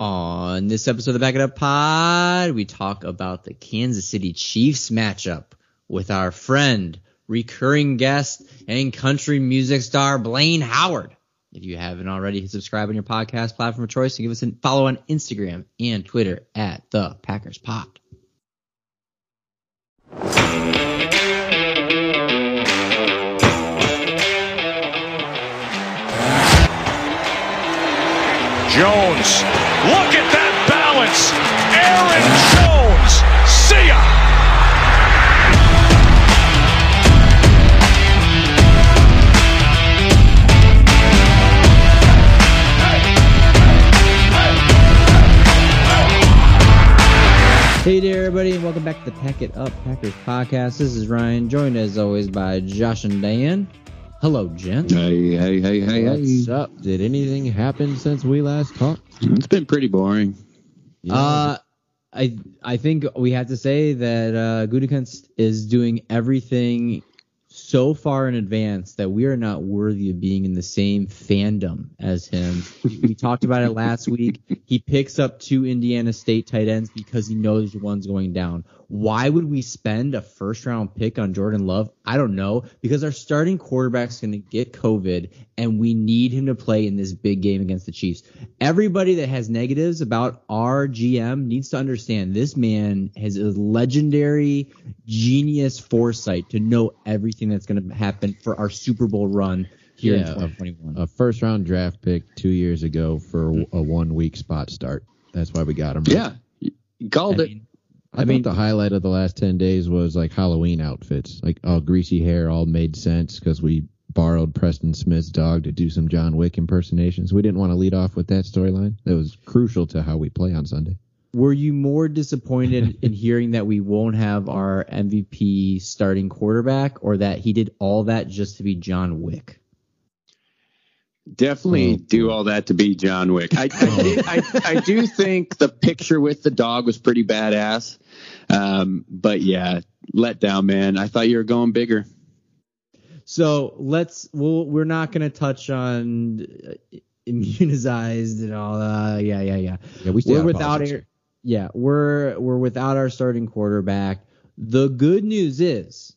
On this episode of the Pack It Up Pod, we talk about the Kansas City Chiefs matchup with our friend, recurring guest, and country music star Blaine Howard. If you haven't already, subscribe on your podcast platform of choice and give us a follow on Instagram and Twitter at the Packers Pod. Jones. Look at that balance. Aaron Jones. See ya. Hey there, everybody, and welcome back to the Pack It Up Packers podcast. This is Ryan, joined as always by Josh and Dan. Hello, gents. Hey, hey, hey, hey, What's hey. up? Did anything happen since we last talked? It's been pretty boring. Uh, I I think we have to say that uh, Gutekunst is doing everything so far in advance that we are not worthy of being in the same fandom as him. we, talked about it last week. He picks up two Indiana State tight ends because he knows one's going down. Why would we spend a first round pick on Jordan Love? I don't know because our starting quarterback's going to get COVID and we need him to play in this big game against the Chiefs. Everybody that has negatives about our GM needs to understand this man has a legendary genius foresight to know everything that's going to happen for our Super Bowl run here in 2021. a first round draft pick two years ago for a one week spot start. That's why we got him. Yeah, called I it. mean, I, I mean- the highlight of the last 10 days was like Halloween outfits. Like, all greasy hair all made sense because we borrowed Preston Smith's dog to do some John Wick impersonations. We didn't want to lead off with that storyline. That was crucial to how we play on Sunday. Were you more disappointed in hearing that we won't have our MVP starting quarterback or that he did all that just to be John Wick? Definitely Oh, do all that to be John Wick. I, I, did, I, I do think the picture with the dog was pretty badass. Um, but yeah, let down, man. I thought you were going bigger. So let's. Well, we're not going to touch on uh, immunized and all. Uh, yeah, yeah, yeah. Yeah, we stay We're without. politics. Yeah, we're we're without our starting quarterback. The good news is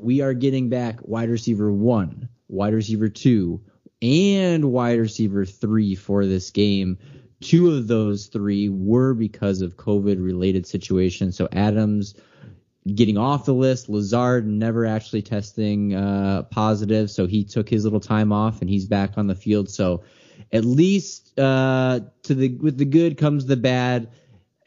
we are getting back wide receiver one, wide receiver two, and wide receiver three for this game. Two of those three were because of COVID related situations. So Adams getting off the list, Lazard never actually testing uh, positive, so he took his little time off and he's back on the field. So at least uh, to the with the good comes the bad.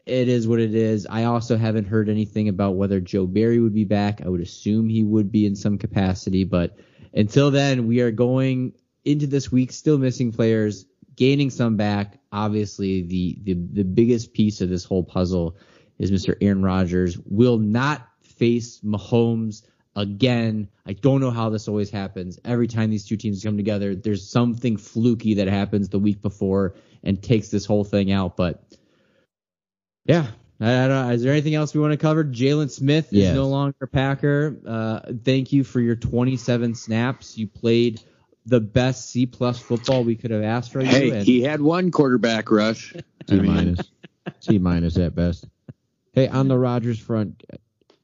It is what it is. I also haven't heard anything about whether Joe Barry would be back. I would assume he would be in some capacity, but until then, we are going into this week still missing players, gaining some back. Obviously, the the the biggest piece of this whole puzzle is Mr. Aaron Rodgers will not face Mahomes again. I don't know how this always happens. Every time these two teams come together, there's something fluky that happens the week before and takes this whole thing out. But yeah, I, I don't. Is there anything else we want to cover? Jaylon Smith is Yes. no longer a Packer. Uh, thank you for your 27 snaps. You played the best C plus football we could have asked for you. Hey, and- he had one quarterback rush. T minus. T minus at best. Hey, on the Rodgers front,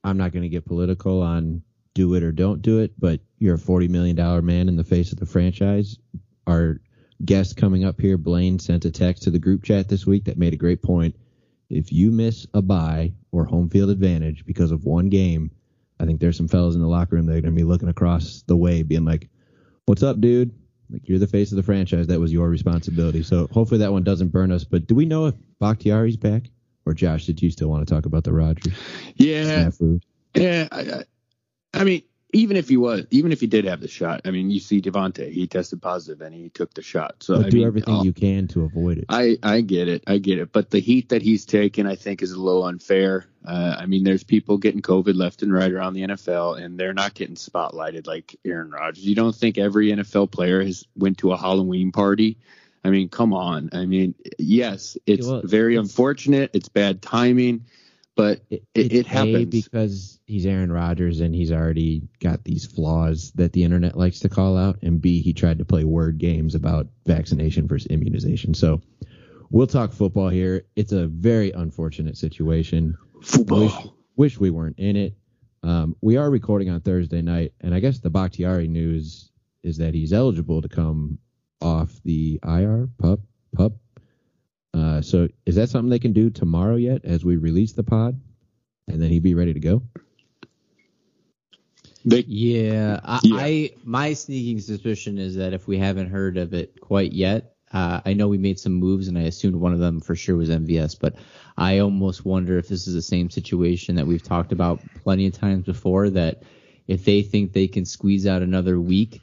I'm not going to get political on do it or don't do it, but you're a $40 million man in the face of the franchise. Our guest coming up here, Blaine, sent a text to the group chat this week that made a great point. If you miss a bye or home field advantage because of one game, I think there's some fellas in the locker room that are going to be looking across the way, being like, What's up, dude? Like you're the face of the franchise. That was your responsibility. So hopefully that one doesn't burn us. But do we know if Bakhtiari's back? Or Josh, did you still want to talk about the Rodgers yeah, snafu? Yeah, I, I, I mean, even if he was, even if he did have the shot, I mean, you see Davante, he tested positive and he took the shot. So do mean, everything I'll- you can to avoid it. I I get it, I get it. But the heat that he's taken, I think, is a little unfair. Uh, I mean, there's people getting COVID left and right around the NFL, and they're not getting spotlighted like Aaron Rodgers. You don't think every NFL player has went to a Halloween party? I mean, come on. I mean, yes, it's Well, very it's- unfortunate. It's bad timing, but It, it- it happens. A, because he's Aaron Rodgers and he's already got these flaws that the internet likes to call out, and B he tried to play word games about vaccination versus immunization. So we'll talk football here. It's a very unfortunate situation. Football. Wish, wish we weren't in it. Um, we are recording on Thursday night, and I guess the Bakhtiari news is that he's eligible to come off the IR pup pup. Uh, so is that something they can do tomorrow yet as we release the pod, and then he'd be ready to go? They, Yeah, I, Yeah. I my sneaking suspicion is that if we haven't heard of it quite yet, uh, I know we made some moves, and I assumed one of them for sure was MVS, but I almost wonder if this is the same situation that we've talked about plenty of times before. That if they think they can squeeze out another week,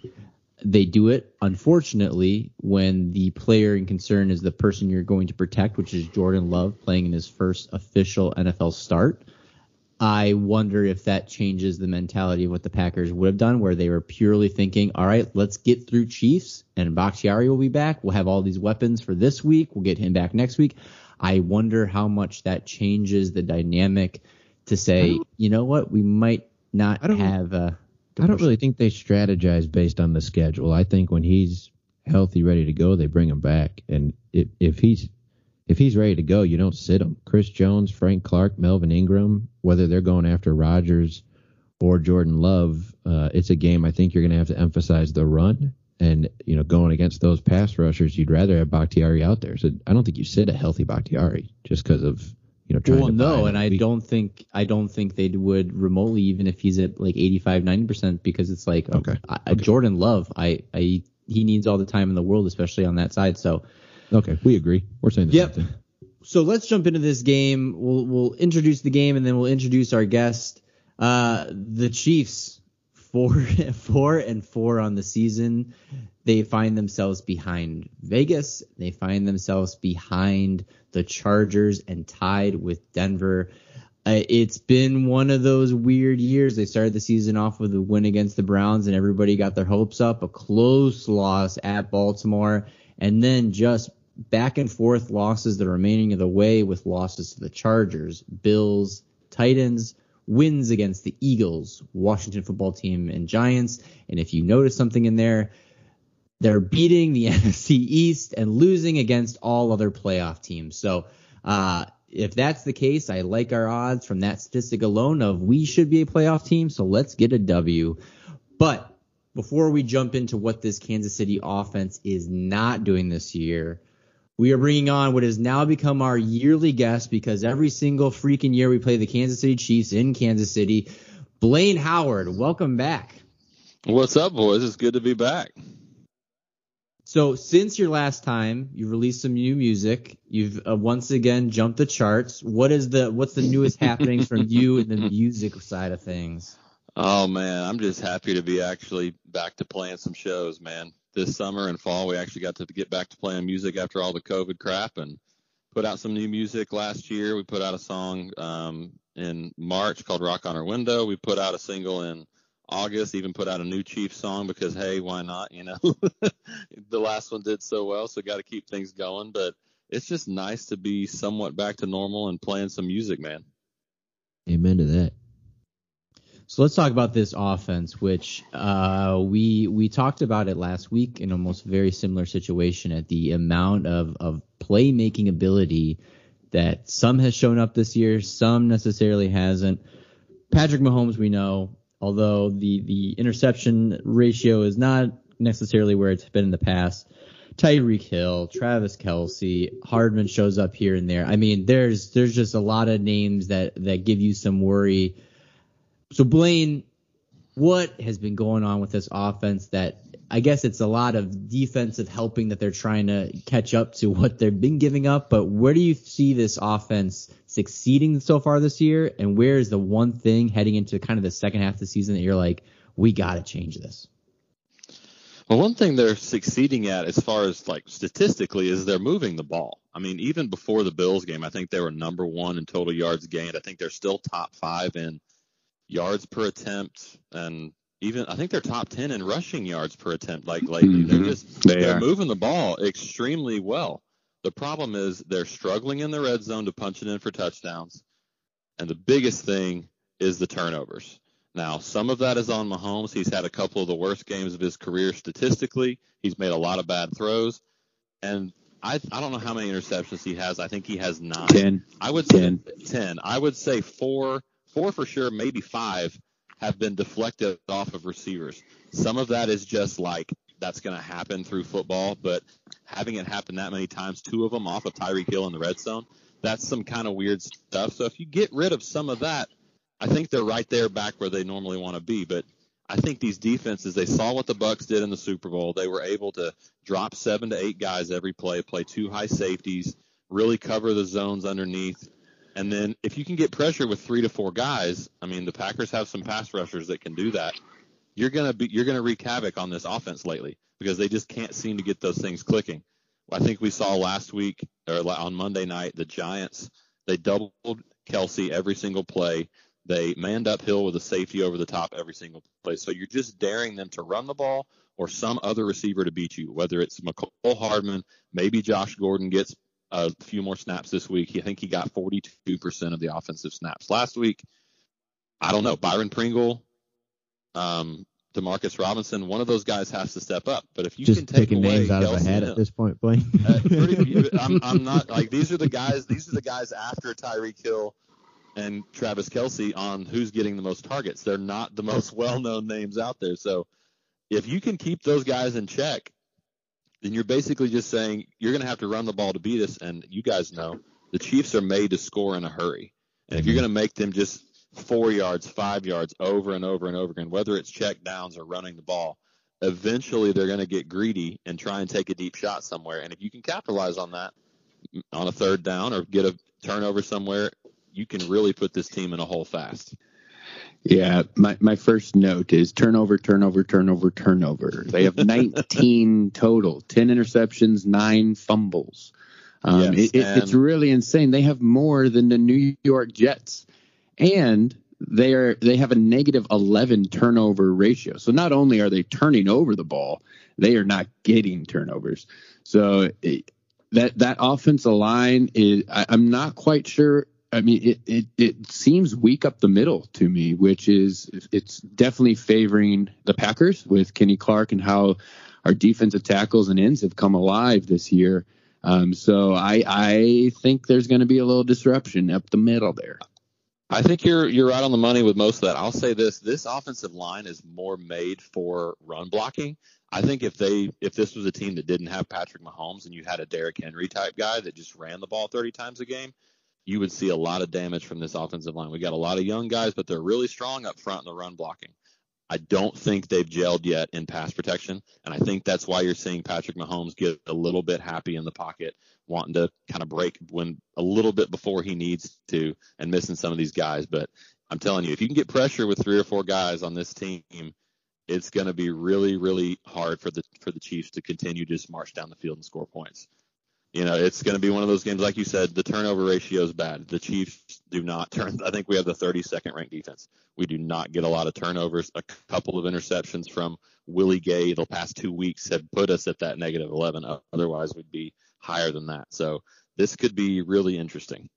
they do it. Unfortunately, when the player in concern is the person you're going to protect, which is Jordan Love playing in his first official NFL start. I wonder if that changes the mentality of what the Packers would have done, where they were purely thinking, all right, let's get through Chiefs and Bakhtiari will be back. We'll have all these weapons for this week. We'll get him back next week. I wonder how much that changes the dynamic to say, you know what, we might not have. Uh, I don't really think they strategize based on the schedule. I think when he's healthy, ready to go, they bring him back. And if, if he's if he's ready to go, you don't sit him. Chris Jones, Frank Clark, Melvin Ingram, whether they're going after Rodgers or Jordan Love, uh, it's a game I think you're going to have to emphasize the run. And you know, going against those pass rushers, you'd rather have Bakhtiari out there. So I don't think you sit a healthy Bakhtiari just because of you know trying well, to. no, and i don't think I don't think they would remotely, even if he's at like 85, 90 percent, because it's like Okay. I, I- Jordan Love, I, I he needs all the time in the world, especially on that side. So Okay, we agree. We're saying the Yep. same thing. so let's jump into this game. We'll we'll introduce the game and then we'll introduce our guest. Uh, the Chiefs four four and four on the season. They find themselves behind Vegas. They find themselves behind the Chargers and tied with Denver. Uh, it's been one of those weird years. They started the season off with a win against the Browns, and everybody got their hopes up. A close loss at Baltimore, and then just back and forth losses the remaining of the way with losses to the Chargers, Bills, Titans, wins against the Eagles, Washington football team, and Giants. And if you notice something in there, they're beating the NFC East and losing against all other playoff teams. So, uh, if that's the case, I like our odds from that statistic alone of we should be a playoff team. So let's get a W. But before we jump into what this Kansas City offense is not doing this year, we are bringing on what has now become our yearly guest because every single freaking year we play the Kansas City Chiefs in Kansas City. Blaine Howard, welcome back. What's up, boys? It's good to be back. So since your last time, you released some new music. You've uh, once again jumped the charts. What is the what's the newest happenings from you in the music side of things? Oh man, I'm just happy to be actually back to playing some shows, man. This summer and fall, we actually got to get back to playing music after all the COVID crap, and put out some new music last year. We put out a song um, in March called "Rock on Our Window." We put out a single in August. Even put out a new Chief song because hey, why not? You know, the last one did so well, so got to keep things going. But it's just nice to be somewhat back to normal and playing some music, man. Amen to that. So let's talk about this offense, which uh, we we talked about it last week in almost very similar situation at the amount of of playmaking ability that some has shown up this year, some necessarily hasn't. Patrick Mahomes, we know, although the the interception ratio is not necessarily where it's been in the past. Tyreek Hill, Travis Kelce, Hardman shows up here and there. I mean, there's there's just a lot of names that that give you some worry. So Blaine, what has been going on with this offense that I guess it's a lot of defensive helping that they're trying to catch up to what they've been giving up, but where do you see this offense succeeding so far this year and where is the one thing heading into kind of the second half of the season that you're like, we got to change this? Well, one thing they're succeeding at, as far as like statistically, is they're moving the ball. I mean, even before the Bills game, I think they were number one in total yards gained. I think they're still top five in yards per attempt, and even I think they're top ten in rushing yards per attempt. Like lately, they're Mhm. just They they're are. moving the ball extremely well. The problem is they're struggling in the red zone to punch it in for touchdowns, and the biggest thing is the turnovers. Now, some of that is on Mahomes. He's had a couple of the worst games of his career statistically. He's made a lot of bad throws. And I I don't know how many interceptions he has. I think he has nine. Ten. I would say Ten. ten. I would say four, four for sure, maybe five have been deflected off of receivers. Some of that is just like that's going to happen through football, but having it happen that many times, two of them off of Tyreek Hill in the red zone, that's some kind of weird stuff. So if you get rid of some of that, I think they're right there back where they normally want to be. But I think these defenses, they saw what the Bucks did in the Super Bowl. They were able to drop seven to eight guys every play, play two high safeties, really cover the zones underneath. And then if you can get pressure with three to four guys, I mean the Packers have some pass rushers that can do that. You're gonna be you're gonna wreak havoc on this offense lately because they just can't seem to get those things clicking. I think we saw last week or on Monday night the Giants they doubled Kelce every single play. They manned uphill with a safety over the top every single play. So you're just daring them to run the ball or some other receiver to beat you, whether it's Mecole Hardman, maybe Josh Gordon gets a few more snaps this week. I think he got 42% of the offensive snaps last week. I don't know. Byron Pringle, um, Demarcus Robinson, one of those guys has to step up. But if you Just can take away names out of a Kelsey hat at this point, Blaine. uh, pretty, I'm, I'm not like these are the guys. These are the guys after Tyreek Hill and Travis Kelce on who's getting the most targets. They're not the most well-known names out there. So if you can keep those guys in check, then you're basically just saying you're going to have to run the ball to beat us. And you guys know the Chiefs are made to score in a hurry. And if you're going to make them just four yards, five yards over and over and over again, whether it's check downs or running the ball, eventually they're going to get greedy and try and take a deep shot somewhere. And if you can capitalize on that on a third down or get a turnover somewhere, you can really put this team in a hole fast. Yeah, my, my first note is turnover, turnover, turnover, turnover. They have 19 total, 10 interceptions, nine fumbles. Um, Yes, it, it, it's really insane. They have more than the New York Jets, and they are they have a negative 11 turnover ratio. So not only are they turning over the ball, they are not getting turnovers. So it, that that offensive line is I, I'm not quite sure. I mean, it, it it seems weak up the middle to me, which is it's definitely favoring the Packers with Kenny Clark and how our defensive tackles and ends have come alive this year. Um, so I I think there's going to be a little disruption up the middle there. I think you're you're right on the money with most of that. I'll say this: this offensive line is more made for run blocking. I think if they if this was a team that didn't have Patrick Mahomes and you had a Derrick Henry type guy that just ran the ball 30 times a game, you would see a lot of damage from this offensive line. We got a lot of young guys, but they're really strong up front in the run blocking. I don't think they've gelled yet in pass protection, and I think that's why you're seeing Patrick Mahomes get a little bit happy in the pocket, wanting to kind of break when a little bit before he needs to, and missing some of these guys. But I'm telling you, if you can get pressure with three or four guys on this team, it's going to be really, really hard for the for the Chiefs to continue to just march down the field and score points. You know, it's going to be one of those games, like you said, the turnover ratio is bad. The Chiefs do not turn. I think we have the 32nd ranked defense. We do not get a lot of turnovers. A couple of interceptions from Willie Gay the past two weeks have put us at that negative 11. Otherwise, we'd be higher than that. So this could be really interesting.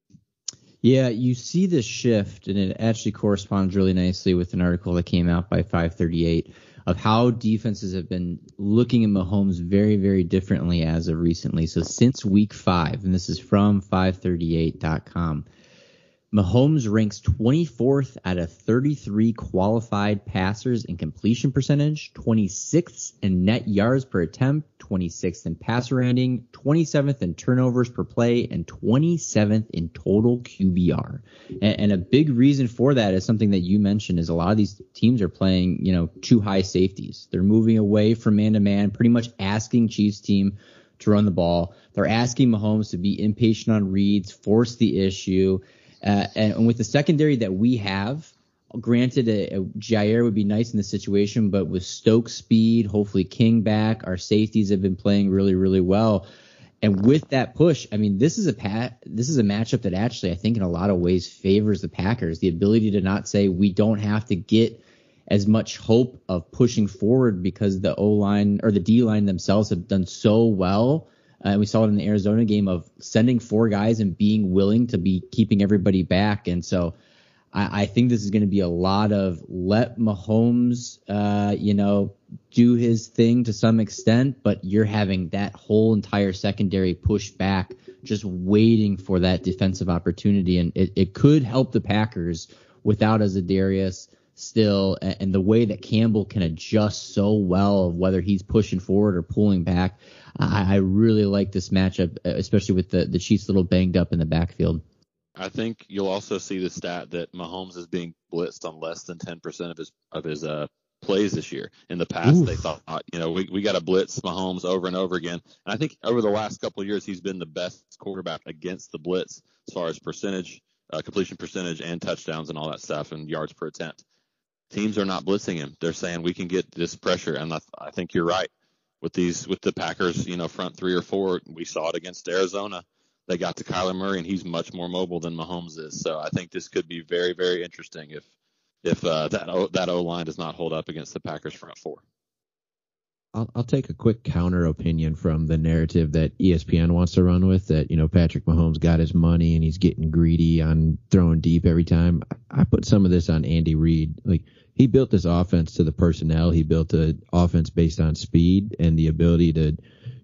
Yeah, you see this shift, and it actually corresponds really nicely with an article that came out by 538 of how defenses have been looking at Mahomes very, very differently as of recently. So since week five, and this is from 538.com, Mahomes ranks 24th out of 33 qualified passers in completion percentage, 26th in net yards per attempt, 26th in passer rating, 27th in turnovers per play, and 27th in total QBR. And, and a big reason for that is something that you mentioned is a lot of these teams are playing, you know, two high safeties. They're moving away from man to man, pretty much asking Chiefs team to run the ball. They're asking Mahomes to be impatient on reads, force the issue. Uh, and, with the secondary that we have, granted, a, a Jaire would be nice in this situation, but with Stokes speed, hopefully King back, our safeties have been playing really, really well. And with that push, I mean, this is a pat, this is a matchup that actually I think in a lot of ways favors the Packers. The ability to not say we don't have to get as much hope of pushing forward because the O line or the D line themselves have done so well. Uh, we saw it in the Arizona game of sending four guys and being willing to be keeping everybody back. And so I, I think this is going to be a lot of let Mahomes, uh, you know, do his thing to some extent, but you're having that whole entire secondary push back, just waiting for that defensive opportunity, and it, it could help the Packers without a Za'Darius still, and, and the way that Campbell can adjust so well of whether he's pushing forward or pulling back. I, I really like this matchup, especially with the the Chiefs a little banged up in the backfield. I think you'll also see the stat that Mahomes is being blitzed on less than 10% of his of his uh, plays this year. In the past, Oof. they thought, you know, we, we got to blitz Mahomes over and over again. And I think over the last couple of years, he's been the best quarterback against the blitz as far as percentage, uh, completion percentage, and touchdowns and all that stuff and yards per attempt. Teams are not blitzing him. They're saying we can get this pressure, and I, I think you're right with these with the Packers. You know, front three or four. We saw it against Arizona they got to Kyler Murray, and he's much more mobile than Mahomes is. So I think this could be very, very interesting if if uh, that o, that O line does not hold up against the Packers front four. I'll, I'll take a quick counter opinion from the narrative that ESPN wants to run with that you know Patrick Mahomes got his money and he's getting greedy on throwing deep every time. I put some of this on Andy Reid. Like he built this offense to the personnel. He built an offense based on speed and the ability to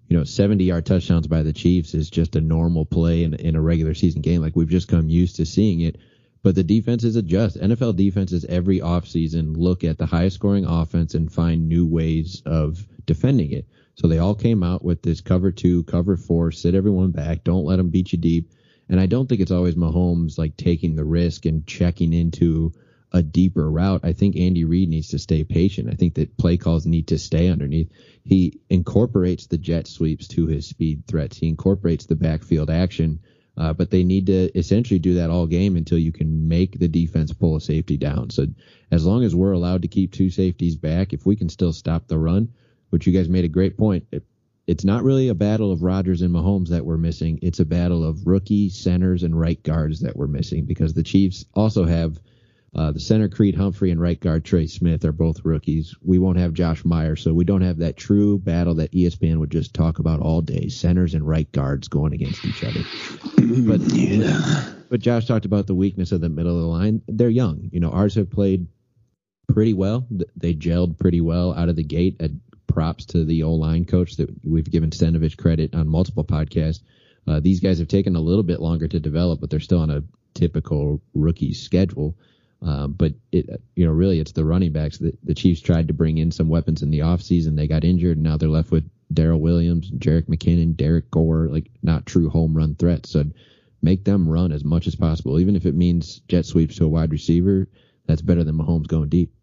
you know, 70 yard touchdowns by the Chiefs is just a normal play in, in a regular season game. Like we've just come used to seeing it. But the defenses adjust. NFL defenses every offseason look at the highest scoring offense and find new ways of defending it. So they all came out with this cover two, cover four, sit everyone back, don't let them beat you deep. And I don't think it's always Mahomes like taking the risk and checking into a deeper route. I think Andy Reid needs to stay patient. I think that play calls need to stay underneath. He incorporates the jet sweeps to his speed threats. He incorporates the backfield action, uh, but they need to essentially do that all game until you can make the defense pull a safety down. So as long as we're allowed to keep two safeties back, if we can still stop the run, which you guys made a great point. It, it's not really a battle of Rodgers and Mahomes that we're missing. It's a battle of rookie centers and right guards that we're missing because the Chiefs also have – uh, the center Creed Humphrey and right guard Trey Smith are both rookies. We won't have Josh Meyer, so we don't have that true battle that ESPN would just talk about all day: centers and right guards going against each other. But yeah. but Josh talked about the weakness of the middle of the line. They're young. You know, ours have played pretty well. They gelled pretty well out of the gate. At props to the O line coach that we've given Stenavich credit on multiple podcasts. Uh, these guys have taken a little bit longer to develop, but they're still on a typical rookie schedule. Uh, but it, you know, really, it's the running backs. The, the Chiefs tried to bring in some weapons in the offseason. They got injured, and now they're left with Darrel Williams, Jerick McKinnon, Derrick Gore, like not true home run threats. So make them run as much as possible, even if it means jet sweeps to a wide receiver. That's better than Mahomes going deep.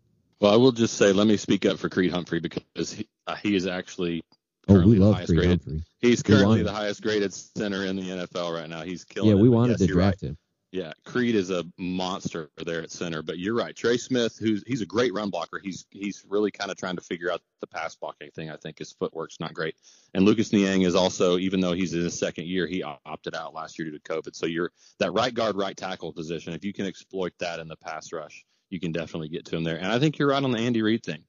Well, I will just say, let me speak up for Creed Humphrey because he, uh, he is actually oh, we love Creed graded, Humphrey. He's currently the highest graded center in the NFL right now. He's killing. Yeah, we it, wanted yes, to draft right. him. Yeah, Creed is a monster there at center, but you're right. Trey Smith, who's he's a great run blocker. He's he's really kind of trying to figure out the pass blocking thing. I think his footwork's not great. And Lucas Niang is also, even though he's in his second year, he opted out last year due to COVID. So you're that right guard, right tackle position. If you can exploit that in the pass rush, you can definitely get to him there. And I think you're right on the Andy Reid thing.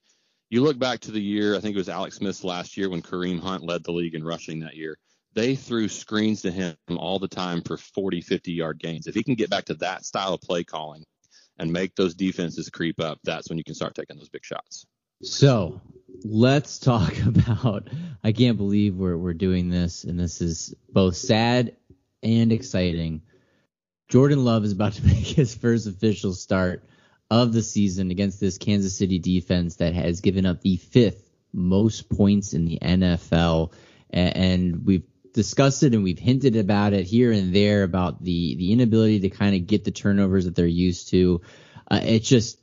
You look back to the year, I think it was Alex Smith's last year when Kareem Hunt led the league in rushing that year they threw screens to him all the time for 40, 50 yard gains. If he can get back to that style of play calling and make those defenses creep up, that's when you can start taking those big shots. So let's talk about. I can't believe we're we're doing this, and this is both sad and exciting. Jordan Love is about to make his first official start of the season against this Kansas City defense that has given up the fifth most points in the NFL. And we've discussed it and we've hinted about it here and there about the the inability to kind of get the turnovers that they're used to. Uh, it's just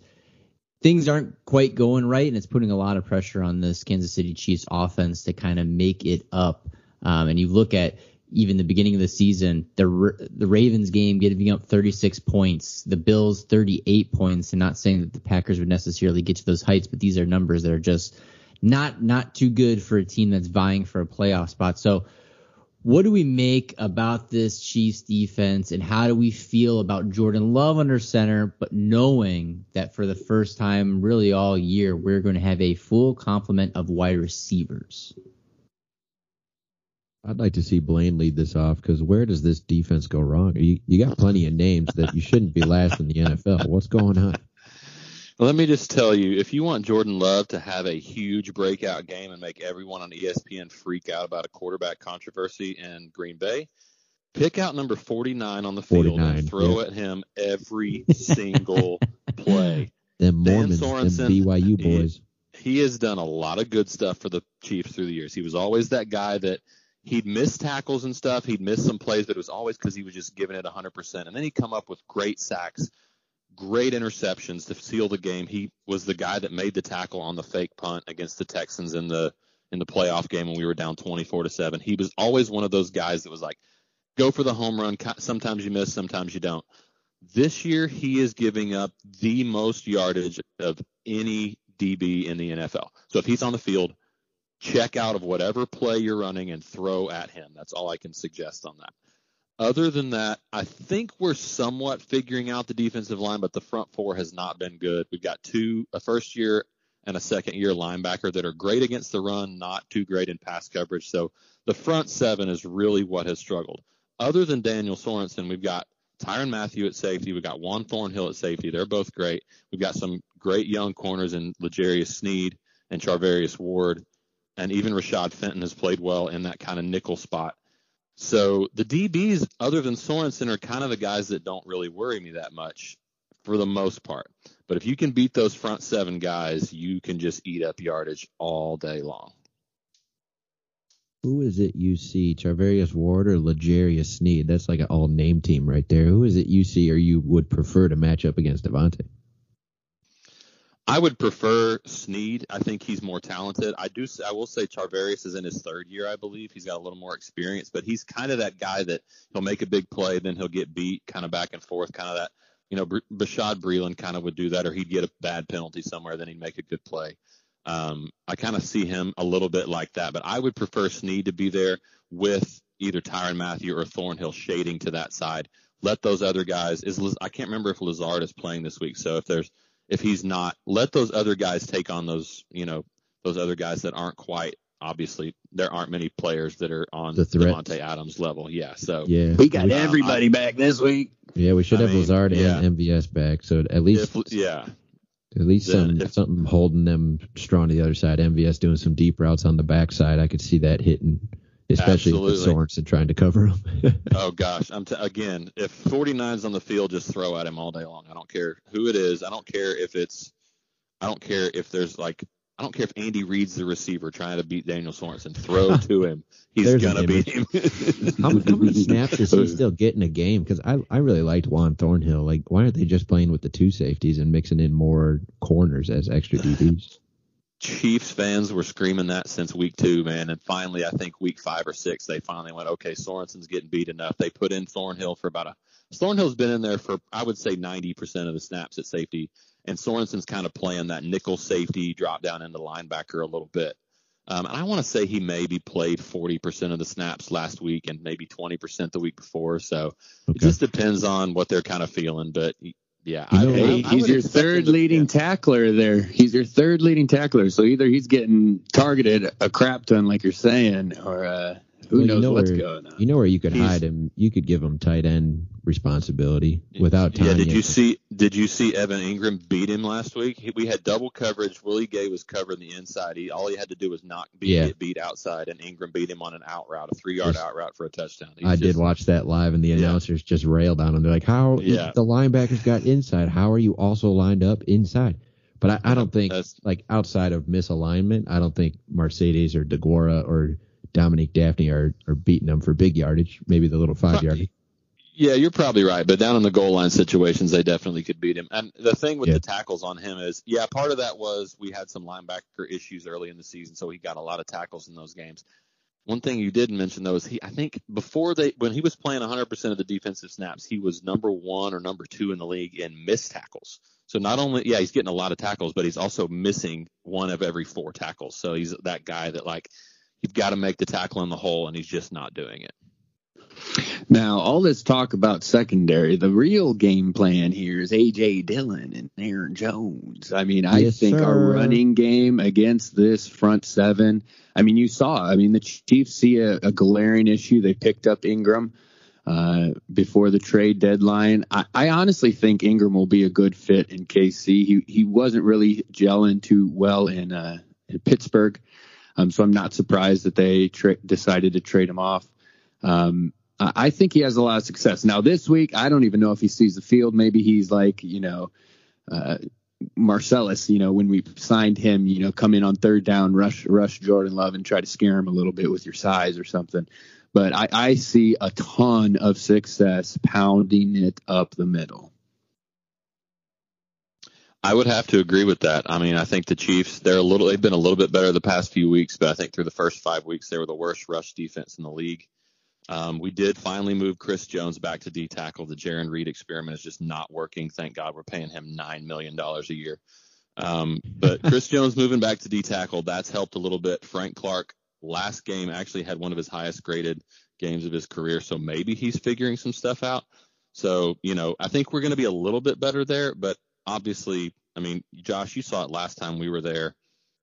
things aren't quite going right, and it's putting a lot of pressure on this Kansas City Chiefs offense to kind of make it up. Um, and you look at even the beginning of the season, the the Ravens game giving up 36 points, the Bills 38 points, and not saying that the Packers would necessarily get to those heights, but these are numbers that are just not not too good for a team that's vying for a playoff spot. So what do we make about this Chiefs defense and how do we feel about Jordan Love under center, but knowing that for the first time really all year, we're going to have a full complement of wide receivers? I'd like to see Blaine lead this off because where does this defense go wrong? You you got plenty of names that you shouldn't be last in the NFL. What's going on? Let me just tell you, if you want Jordan Love to have a huge breakout game and make everyone on ESPN freak out about a quarterback controversy in Green Bay, pick out number 49 on the field 49, and throw yeah. at him every single play. Them Dan Mormons, them Sorensen, BYU he- boys. He has done a lot of good stuff for the Chiefs through the years. He was always that guy that he'd miss tackles and stuff. He'd miss some plays, but it was always because he was just giving it 100%. And then he'd come up with great sacks, great interceptions to seal the game. He was the guy that made the tackle on the fake punt against the Texans in the in the playoff game when we were down 24 to 7. He was always one of those guys that was like, go for the home run. Sometimes you miss, sometimes you don't. This year, he is giving up the most yardage of any DB in the NFL. So if he's on the field, check out of whatever play you're running and throw at him. That's all I can suggest on that. Other than that, I think we're somewhat figuring out the defensive line, but the front four has not been good. We've got two, a first year and a second year linebacker that are great against the run, not too great in pass coverage. So the front seven is really what has struggled. Other than Daniel Sorensen, we've got Tyrann Mathieu at safety. We've got Juan Thornhill at safety. They're both great. We've got some great young corners in L'Jarius Sneed and Charvarius Ward. And even Rashad Fenton has played well in that kind of nickel spot. So the DBs, other than Sorensen, are kind of the guys that don't really worry me that much for the most part. But if you can beat those front seven guys, you can just eat up yardage all day long. Who is it you see? Charvarius Ward or L'Jarius Sneed? That's like an all name team right there. Who is it you see or you would prefer to match up against Davante? I would prefer Sneed. I think he's more talented. I do. I will say Charvarius is in his third year, I believe. He's got a little more experience, but he's kind of that guy that he'll make a big play, then he'll get beat, kind of back and forth, kind of that. You know, Bashaud Breeland kind of would do that, or he'd get a bad penalty somewhere, then he'd make a good play. Um, I kind of see him a little bit like that, but I would prefer Sneed to be there with either Tyrann Mathieu or Thornhill shading to that side. Let those other guys. Is I can't remember if Lazard is playing this week, so if there's if he's not, let those other guys take on those, you know, those other guys that aren't quite. Obviously, there aren't many players that are on The. Davante Adams level. Yeah, so Yeah. We got we, everybody back this week. Yeah, we should I have mean, Lazard yeah. and MVS back. So at least if, yeah, at least some if- something holding them strong to the other side. MVS doing some deep routes on the backside. I could see that hitting, especially Absolutely. Sorensen trying to cover him. Oh gosh, I'm t- again. If 49's on the field, just throw at him all day long. I don't care who it is. I don't care if it's. I don't care if there's like. I don't care if Andy Reid's the receiver trying to beat Daniel Sorensen. Throw to him. He's There's gonna beat him. how, how many snaps is he still getting a game? Because I, I really liked Juan Thornhill. Like, why aren't they just playing with the two safeties and mixing in more corners as extra DBs? Chiefs fans were screaming that since week two, man. And finally, I think week five or six, they finally went, okay, Sorensen's getting beat enough. They put in Thornhill for about a. Thornhill's been in there for, I would say, 90% of the snaps at safety. And Sorensen's kind of playing that nickel safety, drop down into linebacker a little bit. Um, and I want to say he maybe played 40% of the snaps last week and maybe 20% the week before. So it just depends on what they're kind of feeling. But yeah, You know Hey, I he's would your third leading yeah. tackler there. He's your third leading tackler. So either he's getting targeted a crap ton, like you're saying, or uh, who Well, you know what's where- going on. You know where you could He's- hide him? You could give him tight end responsibility without Yeah, did you see? Did you see Evan Engram beat him last week? He, we had double coverage. Willie Gay was covering the inside. He all he had to do was not be, Yeah. get beat outside, and Engram beat him on an out route, a three yard out route for a touchdown. He's I did watch that live, and the Yeah. announcers just railed on him. They're like, "How Yeah. the linebackers got inside? How are you also lined up inside?" But I, I don't think, That's- like outside of misalignment, I don't think Marcedes or DeGuara or Dominique Dafney are, are beating them for big yardage. Maybe the little five yardage. Yeah, you're probably right. But down in the goal line situations, they definitely could beat him. And the thing with Yeah. the tackles on him is, yeah, part of that was we had some linebacker issues early in the season, so he got a lot of tackles in those games. One thing you didn't mention though is he, I think before they, when he was playing 100% of the defensive snaps, he was number one or number two in the league in missed tackles. So not only, yeah, he's getting a lot of tackles, but he's also missing one of every four tackles. So he's that guy that like, you've got to make the tackle in the hole, and he's just not doing it. Now, all this talk about secondary, the real game plan here is AJ Dillon and Aaron Jones. I mean, I Yes, think sir. our running game against this front seven. I mean, you saw. I mean, the Chiefs see a, a glaring issue. They picked up Ingram uh, before the trade deadline. I, I honestly think Ingram will be a good fit in KC. He he wasn't really gelling too well in uh, in Pittsburgh, um, so I'm not surprised that they tra- decided to trade him off. Um, I think he has a lot of success. Now this week, I don't even know if he sees the field. Maybe he's like you know. Uh, Marcellus, you know, when we signed him, you know, come in on third down, rush, rush Jordan Love and try to scare him a little bit with your size or something. But I, I see a ton of success pounding it up the middle. I would have to agree with that. I mean, I think the Chiefs they're a little they've been a little bit better the past few weeks, but I think through the first five weeks they were the worst rush defense in the league. Um, we did finally move Chris Jones back to D tackle. The Jarran Reed experiment is just not working. Thank God we're paying him nine million dollars a year. Um, but Chris Jones moving back to D tackle that's helped a little bit. Frank Clark last game actually had one of his highest graded games of his career, so maybe he's figuring some stuff out. So you know, I think we're going to be a little bit better there, but obviously, I mean, Josh, you saw it last time we were there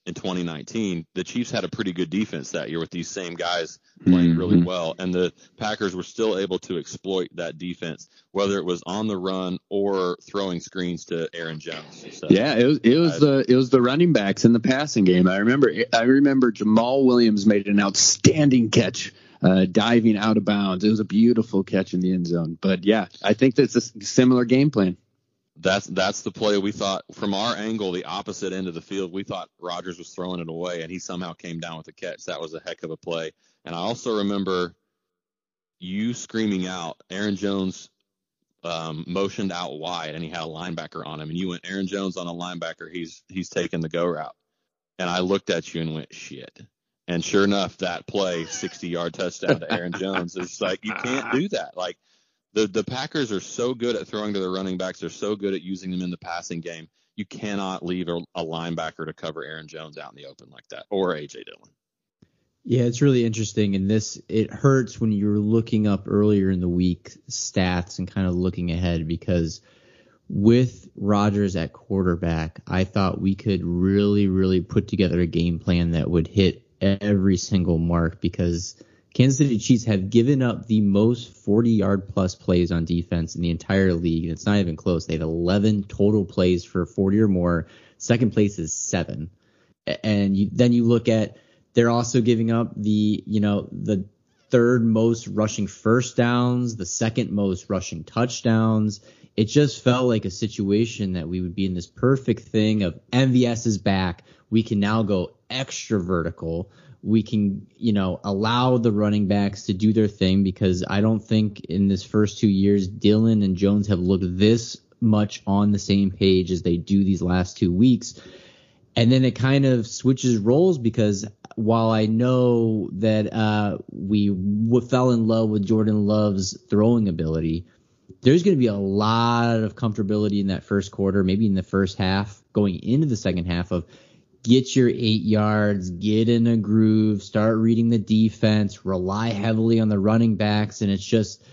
in 2019. The Chiefs had a pretty good defense that year with these same guys playing really Mhm. well, and the Packers were still able to exploit that defense, whether it was on the run or throwing screens to Aaron Jones. So, Yeah, it was it was the it was the running backs in the passing game. I remember I remember Jamaal Williams made an outstanding catch, uh, diving out of bounds. It was a beautiful catch in the end zone. But yeah, I think that's a similar game plan. That's that's the play we thought from our angle, the opposite end of the field. We thought Rodgers was throwing it away, and he somehow came down with a catch. That was a heck of a play. And I also remember you screaming out, Aaron Jones um, motioned out wide, and he had a linebacker on him, and you went, Aaron Jones on a linebacker. He's he's taking the go route. And I looked at you and went, shit. And sure enough, that play, 60 yard touchdown to Aaron Jones, is like you can't do that. Like the the Packers are so good at throwing to their running backs. They're so good at using them in the passing game. You cannot leave a, a linebacker to cover Aaron Jones out in the open like that, or AJ Dillon. Yeah, it's really interesting, and this it hurts when you're looking up earlier in the week stats and kind of looking ahead because with Rodgers at quarterback, I thought we could really, really put together a game plan that would hit every single mark because Kansas City Chiefs have given up the most 40 yard plus plays on defense in the entire league, and it's not even close. They have 11 total plays for 40 or more. Second place is seven, and you, then you look at they're also giving up the you know the third most rushing first downs, the second most rushing touchdowns. It just felt like a situation that we would be in this perfect thing of MVS is back. We can now go extra vertical. We can, you know, allow the running backs to do their thing because I don't think in this first two years Dillon and Jones have looked this much on the same page as they do these last two weeks. And then it kind of switches roles because while I know that uh, we w- fell in love with Jordan Love's throwing ability, there's going to be a lot of comfortability in that first quarter, maybe in the first half, going into the second half of get your eight yards, get in a groove, start reading the defense, rely heavily on the running backs, and it's just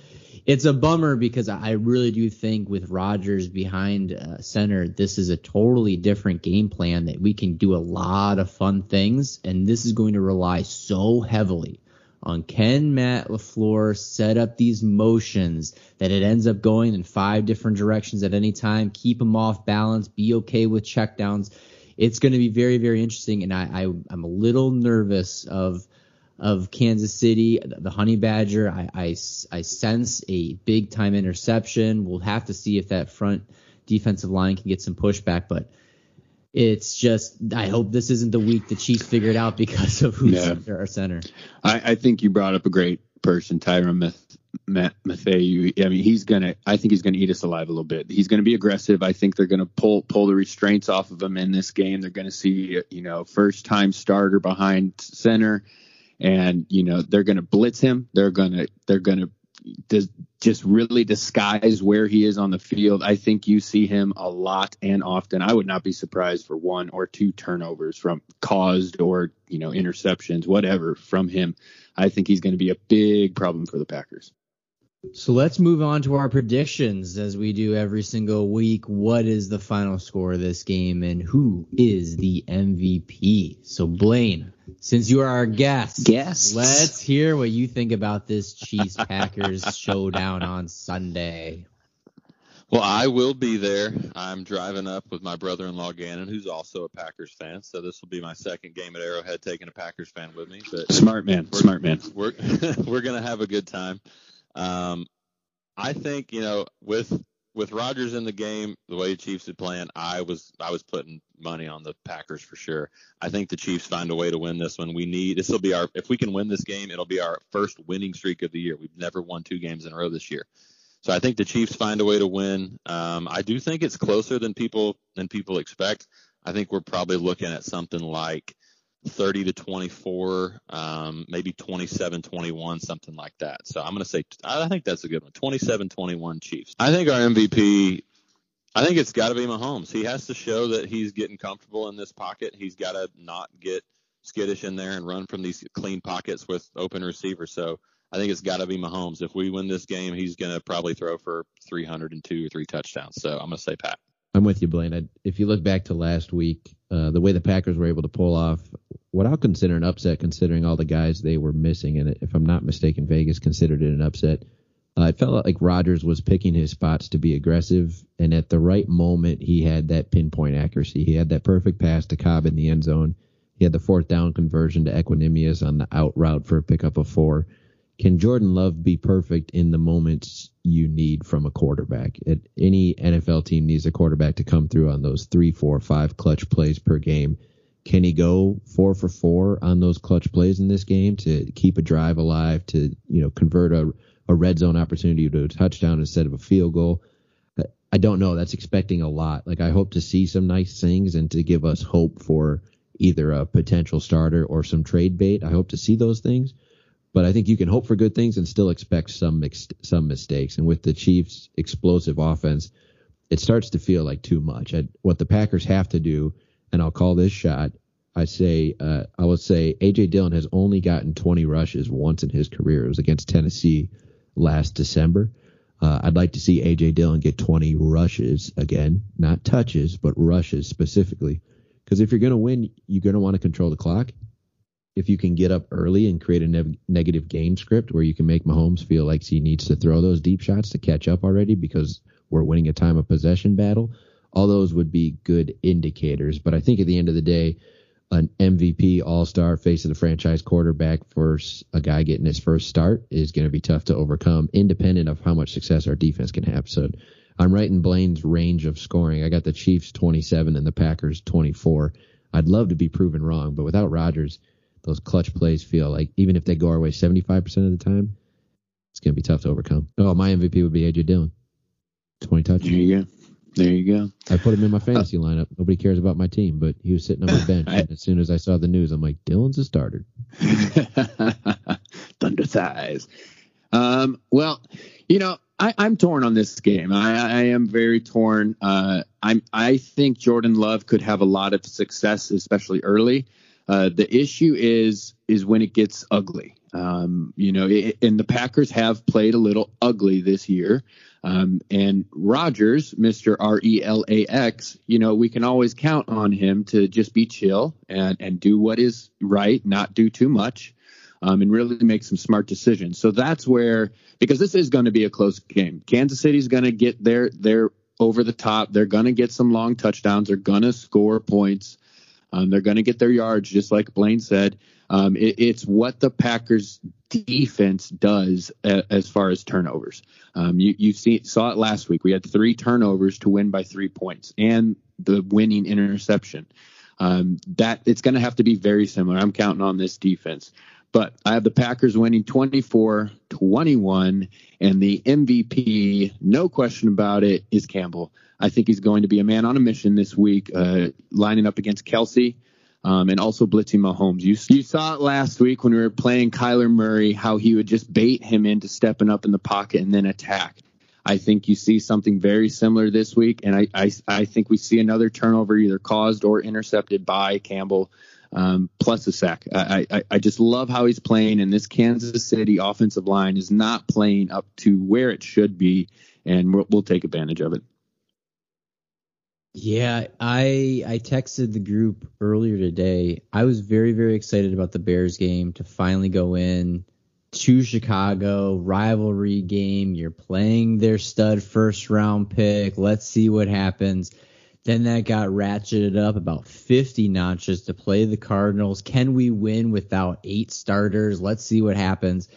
it's a bummer because I really do think with Rodgers behind uh, center, this is a totally different game plan that we can do a lot of fun things, and this is going to rely so heavily on can Matt LaFleur set up these motions that it ends up going in five different directions at any time, keep them off balance, be okay with checkdowns. It's going to be very, very interesting, and I, I I'm a little nervous of of Kansas City, the Honey Badger. I, I, I sense a big time interception. We'll have to see if that front defensive line can get some pushback, but it's just I hope this isn't the week the Chiefs figure it out because of who's Yeah. our center. I, I think you brought up a great person, Tyrann Math- Matt Mathieu. I mean, he's gonna. I think he's gonna eat us alive a little bit. He's gonna be aggressive. I think they're gonna pull pull the restraints off of him in this game. They're gonna see, you know, first time starter behind center, and you know they're gonna blitz him. They're gonna they're gonna just really disguise where he is on the field. I think you see him a lot and often. I would not be surprised for one or two turnovers from caused or you know interceptions, whatever from him. I think he's going to be a big problem for the Packers. So let's move on to our predictions as we do every single week. What is the final score of this game and who is the MVP? So Blaine, since you are our guest, Guests. let's hear what you think about this Chiefs Packers showdown on Sunday. Well, I will be there. I'm driving up with my brother-in-law Gannon, who's also a Packers fan. So this will be my second game at Arrowhead, taking a Packers fan with me. But Smart man. We're- Smart man. we're we're gonna have a good time. Um, I think you know with with Rodgers in the game, the way the Chiefs had planned, I was I was putting money on the Packers for sure. I think the Chiefs find a way to win this one. We need this will be our if we can win this game, it'll be our first winning streak of the year. We've never won two games in a row this year. So I think the Chiefs find a way to win. Um, I do think it's closer than people than people expect. I think we're probably looking at something like 30 to 24, um, maybe 27 21, something like that. So I'm going to say, I think that's a good one 27 21 Chiefs. I think our MVP, I think it's got to be Mahomes. He has to show that he's getting comfortable in this pocket. He's got to not get skittish in there and run from these clean pockets with open receivers. So I think it's got to be Mahomes. If we win this game, he's going to probably throw for 302 or three touchdowns. So I'm going to say Pat. I'm with you, Blaine. I, if you look back to last week, uh, the way the Packers were able to pull off what I'll consider an upset, considering all the guys they were missing, and if I'm not mistaken, Vegas considered it an upset. Uh, it felt like Rodgers was picking his spots to be aggressive, and at the right moment, he had that pinpoint accuracy. He had that perfect pass to Cobb in the end zone. He had the fourth down conversion to Equanimeous on the out route for a pickup of four. Can Jordan Love be perfect in the moments you need from a quarterback? At any NFL team needs a quarterback to come through on those three, four, five clutch plays per game. Can he go four for four on those clutch plays in this game to keep a drive alive, to you know convert a, a red zone opportunity to a touchdown instead of a field goal? I don't know. That's expecting a lot. Like I hope to see some nice things and to give us hope for either a potential starter or some trade bait. I hope to see those things but I think you can hope for good things and still expect some some mistakes. And with the Chiefs' explosive offense, it starts to feel like too much. I, what the Packers have to do, and I'll call this shot. I say uh, I will say AJ Dillon has only gotten 20 rushes once in his career. It was against Tennessee last December. Uh, I'd like to see AJ Dillon get 20 rushes again, not touches, but rushes specifically. Because if you're going to win, you're going to want to control the clock if you can get up early and create a ne- negative game script where you can make Mahomes feel like he needs to throw those deep shots to catch up already because we're winning a time of possession battle, all those would be good indicators. But I think at the end of the day, an MVP All Star face of the franchise quarterback versus a guy getting his first start is going to be tough to overcome, independent of how much success our defense can have. So I'm right in Blaine's range of scoring. I got the Chiefs 27 and the Packers 24. I'd love to be proven wrong, but without Rodgers, those clutch plays feel like even if they go our way 75% of the time, it's going to be tough to overcome. Oh, my MVP would be AJ Dillon. 20 touches. There you go. There you go. I put him in my fantasy lineup. Nobody cares about my team, but he was sitting on my bench. I- as soon as I saw the news, I'm like, Dillon's a starter. Thunder thighs. Um, well, you know, I, I'm torn on this game. I, I am very torn. Uh, I'm. I think Jordan Love could have a lot of success, especially early. Uh, the issue is is when it gets ugly. Um, you know, it, and the Packers have played a little ugly this year. Um, and Rodgers, Mr. R E L A X, you know, we can always count on him to just be chill and, and do what is right, not do too much, um, and really make some smart decisions. So that's where, because this is going to be a close game. Kansas City's going to get their, their over the top. They're going to get some long touchdowns. They're going to score points. Um, they're going to get their yards, just like Blaine said. Um, it, it's what the Packers defense does a, as far as turnovers. Um, you you see, saw it last week. We had three turnovers to win by three points and the winning interception. Um, that it's going to have to be very similar. I'm counting on this defense. But I have the Packers winning 24 21, and the MVP, no question about it, is Campbell. I think he's going to be a man on a mission this week, uh, lining up against Kelce um, and also blitzing Mahomes. You, you saw it last week when we were playing Kyler Murray, how he would just bait him into stepping up in the pocket and then attack. I think you see something very similar this week, and I, I, I think we see another turnover either caused or intercepted by Campbell. Um, plus a sack. I, I, I just love how he's playing, and this Kansas City offensive line is not playing up to where it should be, and we'll, we'll take advantage of it. Yeah, I I texted the group earlier today. I was very very excited about the Bears game to finally go in to Chicago, rivalry game. You're playing their stud first round pick. Let's see what happens. Then that got ratcheted up about 50 notches to play the Cardinals. Can we win without eight starters? Let's see what happens.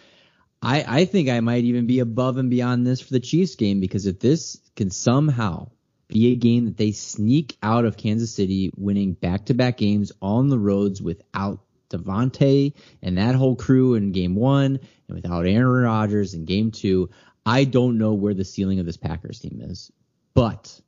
I, I think I might even be above and beyond this for the Chiefs game because if this can somehow be a game that they sneak out of Kansas City, winning back to back games on the roads without Davante and that whole crew in game one and without Aaron Rodgers in game two, I don't know where the ceiling of this Packers team is. But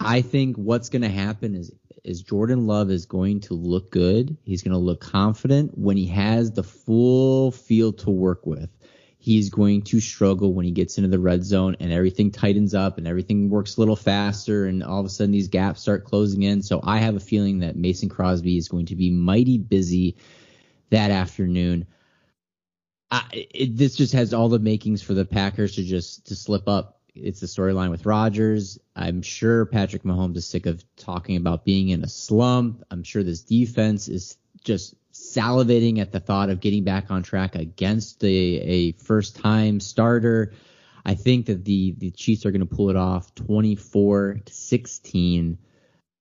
I think what's going to happen is is Jordan Love is going to look good. He's going to look confident when he has the full field to work with. He's going to struggle when he gets into the red zone and everything tightens up and everything works a little faster and all of a sudden these gaps start closing in. So I have a feeling that Mason Crosby is going to be mighty busy that afternoon. I, it, this just has all the makings for the Packers to just to slip up it's the storyline with Rodgers. I'm sure Patrick Mahomes is sick of talking about being in a slump. I'm sure this defense is just salivating at the thought of getting back on track against a, a first time starter. I think that the, the Chiefs are going to pull it off 24 to 16.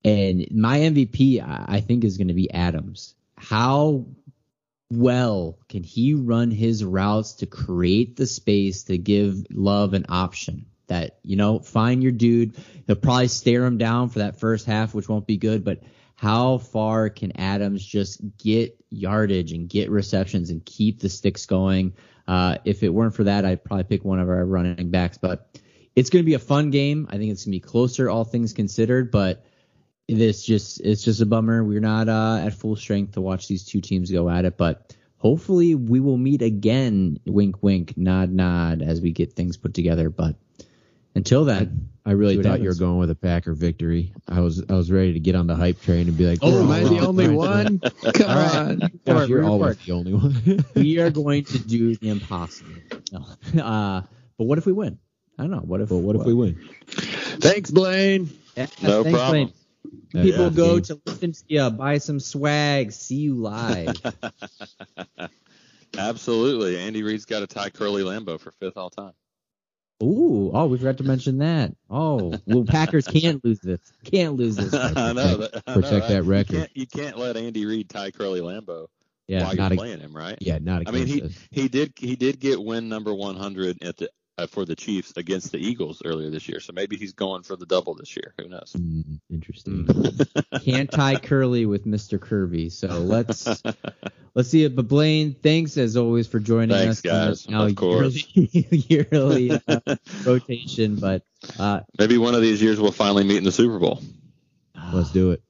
And my MVP, I think, is going to be Adams. How well can he run his routes to create the space to give Love an option? That, you know, find your dude. He'll probably stare him down for that first half, which won't be good, but how far can Adams just get yardage and get receptions and keep the sticks going? Uh, if it weren't for that, I'd probably pick one of our running backs, but it's going to be a fun game. I think it's going to be closer, all things considered, but this just, it's just a bummer. We're not, uh, at full strength to watch these two teams go at it, but hopefully we will meet again. Wink, wink, nod, nod as we get things put together, but until then, I really thought you were going with a Packer victory. I was I was ready to get on the hype train and be like, Oh, "Oh, am I the only one? Come All right. on. Gosh, you're Report, always the only one. we are going to do the impossible. No. Uh, but what if we win? I don't know. What if? but what if we win? Thanks, Blaine. Yeah, No thanks, problem. Blaine. People Yeah. go to listen to you, buy some swag, see you live. Absolutely. Andy Reid's got a tie Curly Lambeau for fifth all time. Ooh, oh, we forgot to mention that. Oh, well, Packers can't lose this. Can't lose this. I know that. I know, protect right? that record. You can't, you can't let Andy Reid tie Curly Lambeau Yeah, while not you're a- playing him, right? Yeah, not I mean, he he did he did get win number 100 at the uh, for the Chiefs against the Eagles earlier this year. So maybe he's going for the double this year. Who knows? Mm, interesting. can't tie Curly with Mr. Curvy. So let's let's see it. But Blaine, thanks as always for joining Thanks, us. guys. on our now Of course. Yearly, yearly uh, rotation, but uh, Maybe one of these years we'll finally meet in the Super Bowl. Let's do it.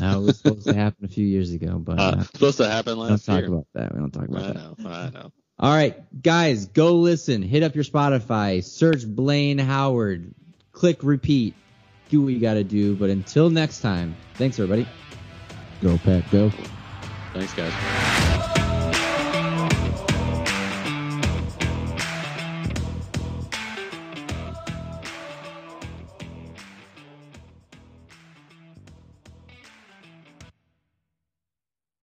that was supposed to happen a few years ago, but Uh, uh, supposed to happen we don't last talk year. about that. We don't talk about I that. know. I know. All right, guys, go listen. Hit up your Spotify. Search Blaine Howard. Click repeat. Do what you got to do. But until next time, thanks everybody. Go Pack, go. Thanks, guys.